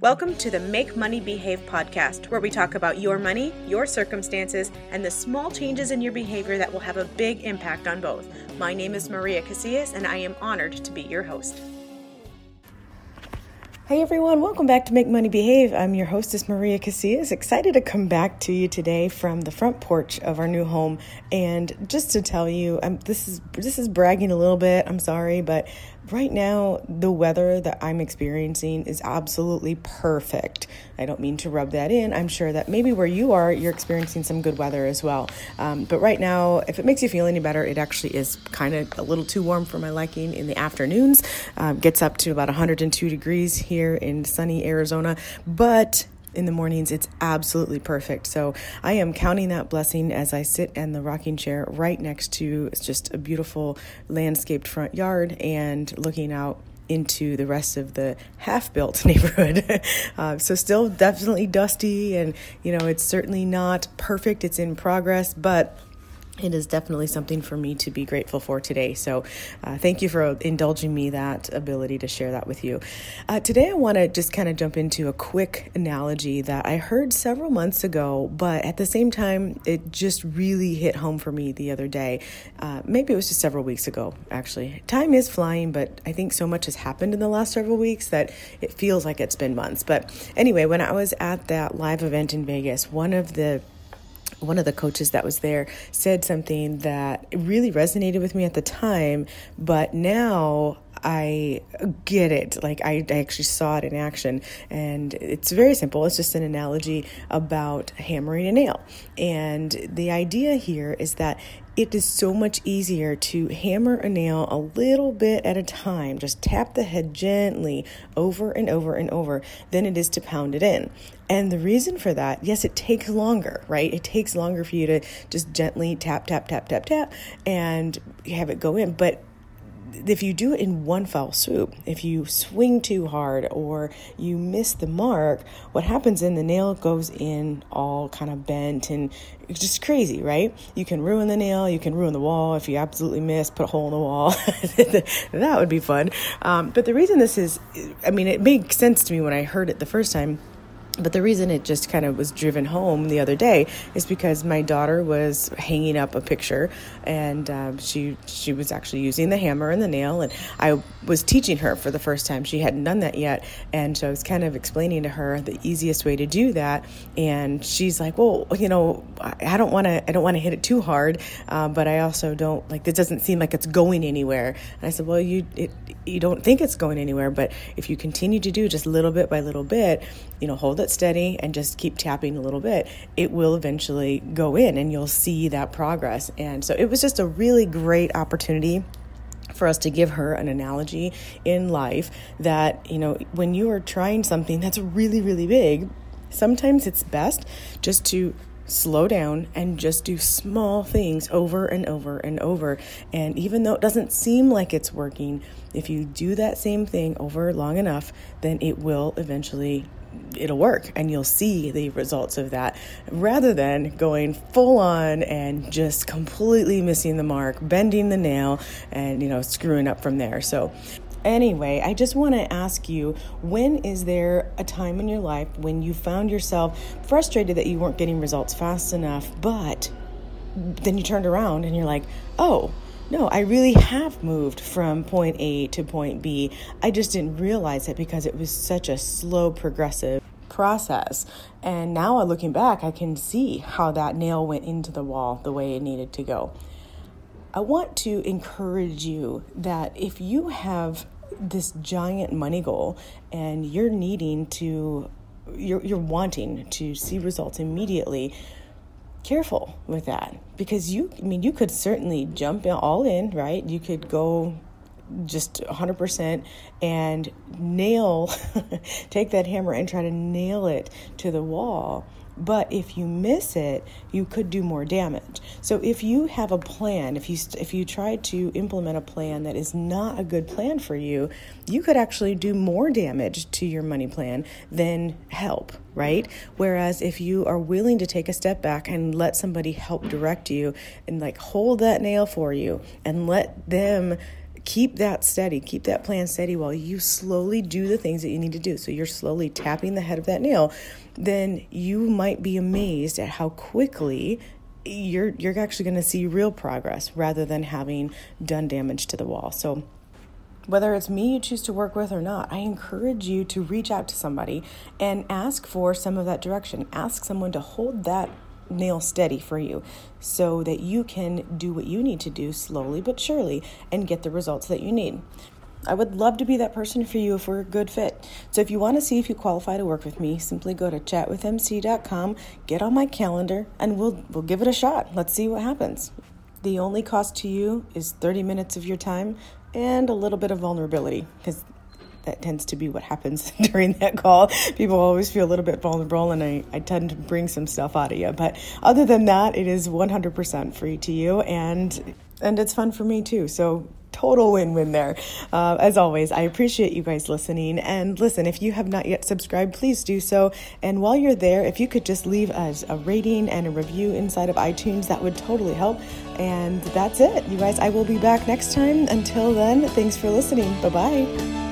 Welcome to the Make Money Behave podcast, where we talk about your money, your circumstances, and the small changes in your behavior that will have a big impact on both. My name is Maria Casillas, and I am honored to be your host. Hey everyone, welcome back to Make Money Behave. I'm your hostess, Maria Casillas. Excited to come back to you today from the front porch of our new home. And just to tell you, I'm, this is this is bragging a little bit. I'm sorry, but right now the weather that I'm experiencing is absolutely perfect. I don't mean to rub that in. I'm sure that maybe where you are, you're experiencing some good weather as well. Um, but right now, if it makes you feel any better, it actually is kind of a little too warm for my liking in the afternoons. Um, gets up to about 102 degrees here in sunny Arizona, but in the mornings, it's absolutely perfect. So I am counting that blessing as I sit in the rocking chair right next to just a beautiful landscaped front yard and looking out into the rest of the half built neighborhood. uh, so, still definitely dusty, and you know, it's certainly not perfect, it's in progress, but it is definitely something for me to be grateful for today. So, uh, thank you for indulging me that ability to share that with you. Uh, today, I want to just kind of jump into a quick analogy that I heard several months ago, but at the same time, it just really hit home for me the other day. Uh, maybe it was just several weeks ago, actually. Time is flying, but I think so much has happened in the last several weeks that it feels like it's been months. But anyway, when I was at that live event in Vegas, one of the one of the coaches that was there said something that really resonated with me at the time, but now I get it. Like I, I, actually saw it in action, and it's very simple. It's just an analogy about hammering a nail. And the idea here is that it is so much easier to hammer a nail a little bit at a time, just tap the head gently over and over and over, than it is to pound it in. And the reason for that, yes, it takes longer, right? It takes longer for you to just gently tap, tap, tap, tap, tap, and have it go in. But if you do it in one foul swoop, if you swing too hard or you miss the mark, what happens in the nail goes in all kind of bent and it's just crazy, right? You can ruin the nail, you can ruin the wall. If you absolutely miss, put a hole in the wall. that would be fun. Um, but the reason this is, I mean, it made sense to me when I heard it the first time but the reason it just kind of was driven home the other day is because my daughter was hanging up a picture, and um, she she was actually using the hammer and the nail, and I was teaching her for the first time. She hadn't done that yet, and so I was kind of explaining to her the easiest way to do that. And she's like, "Well, you know, I don't want to I don't want to hit it too hard, uh, but I also don't like this doesn't seem like it's going anywhere." And I said, "Well, you it, you don't think it's going anywhere, but if you continue to do just little bit by little bit, you know, hold it steady and just keep tapping a little bit, it will eventually go in and you'll see that progress. And so it was just a really great opportunity for us to give her an analogy in life that, you know, when you are trying something that's really, really big, sometimes it's best just to slow down and just do small things over and over and over. And even though it doesn't seem like it's working, if you do that same thing over long enough, then it will eventually it'll work and you'll see the results of that rather than going full on and just completely missing the mark, bending the nail and you know screwing up from there. So Anyway, I just want to ask you when is there a time in your life when you found yourself frustrated that you weren't getting results fast enough, but then you turned around and you're like, oh, no, I really have moved from point A to point B. I just didn't realize it because it was such a slow, progressive process. And now, uh, looking back, I can see how that nail went into the wall the way it needed to go. I want to encourage you that if you have this giant money goal and you're needing to, you're, you're wanting to see results immediately, careful with that because you i mean you could certainly jump all in right? You could go just 100% and nail take that hammer and try to nail it to the wall but if you miss it you could do more damage. So if you have a plan if you if you try to implement a plan that is not a good plan for you you could actually do more damage to your money plan than help right? Whereas if you are willing to take a step back and let somebody help direct you and like hold that nail for you and let them keep that steady, keep that plan steady while you slowly do the things that you need to do. So you're slowly tapping the head of that nail, then you might be amazed at how quickly you're you're actually going to see real progress rather than having done damage to the wall. So whether it's me you choose to work with or not, I encourage you to reach out to somebody and ask for some of that direction. Ask someone to hold that nail steady for you so that you can do what you need to do slowly but surely and get the results that you need. I would love to be that person for you if we're a good fit. So if you want to see if you qualify to work with me, simply go to chatwithmc.com, get on my calendar, and we'll we'll give it a shot. Let's see what happens. The only cost to you is 30 minutes of your time and a little bit of vulnerability because that tends to be what happens during that call. People always feel a little bit vulnerable, and I, I tend to bring some stuff out of you. But other than that, it is 100% free to you, and and it's fun for me too. So total win win there. Uh, as always, I appreciate you guys listening. And listen, if you have not yet subscribed, please do so. And while you're there, if you could just leave us a rating and a review inside of iTunes, that would totally help. And that's it. You guys, I will be back next time. Until then, thanks for listening. Bye bye.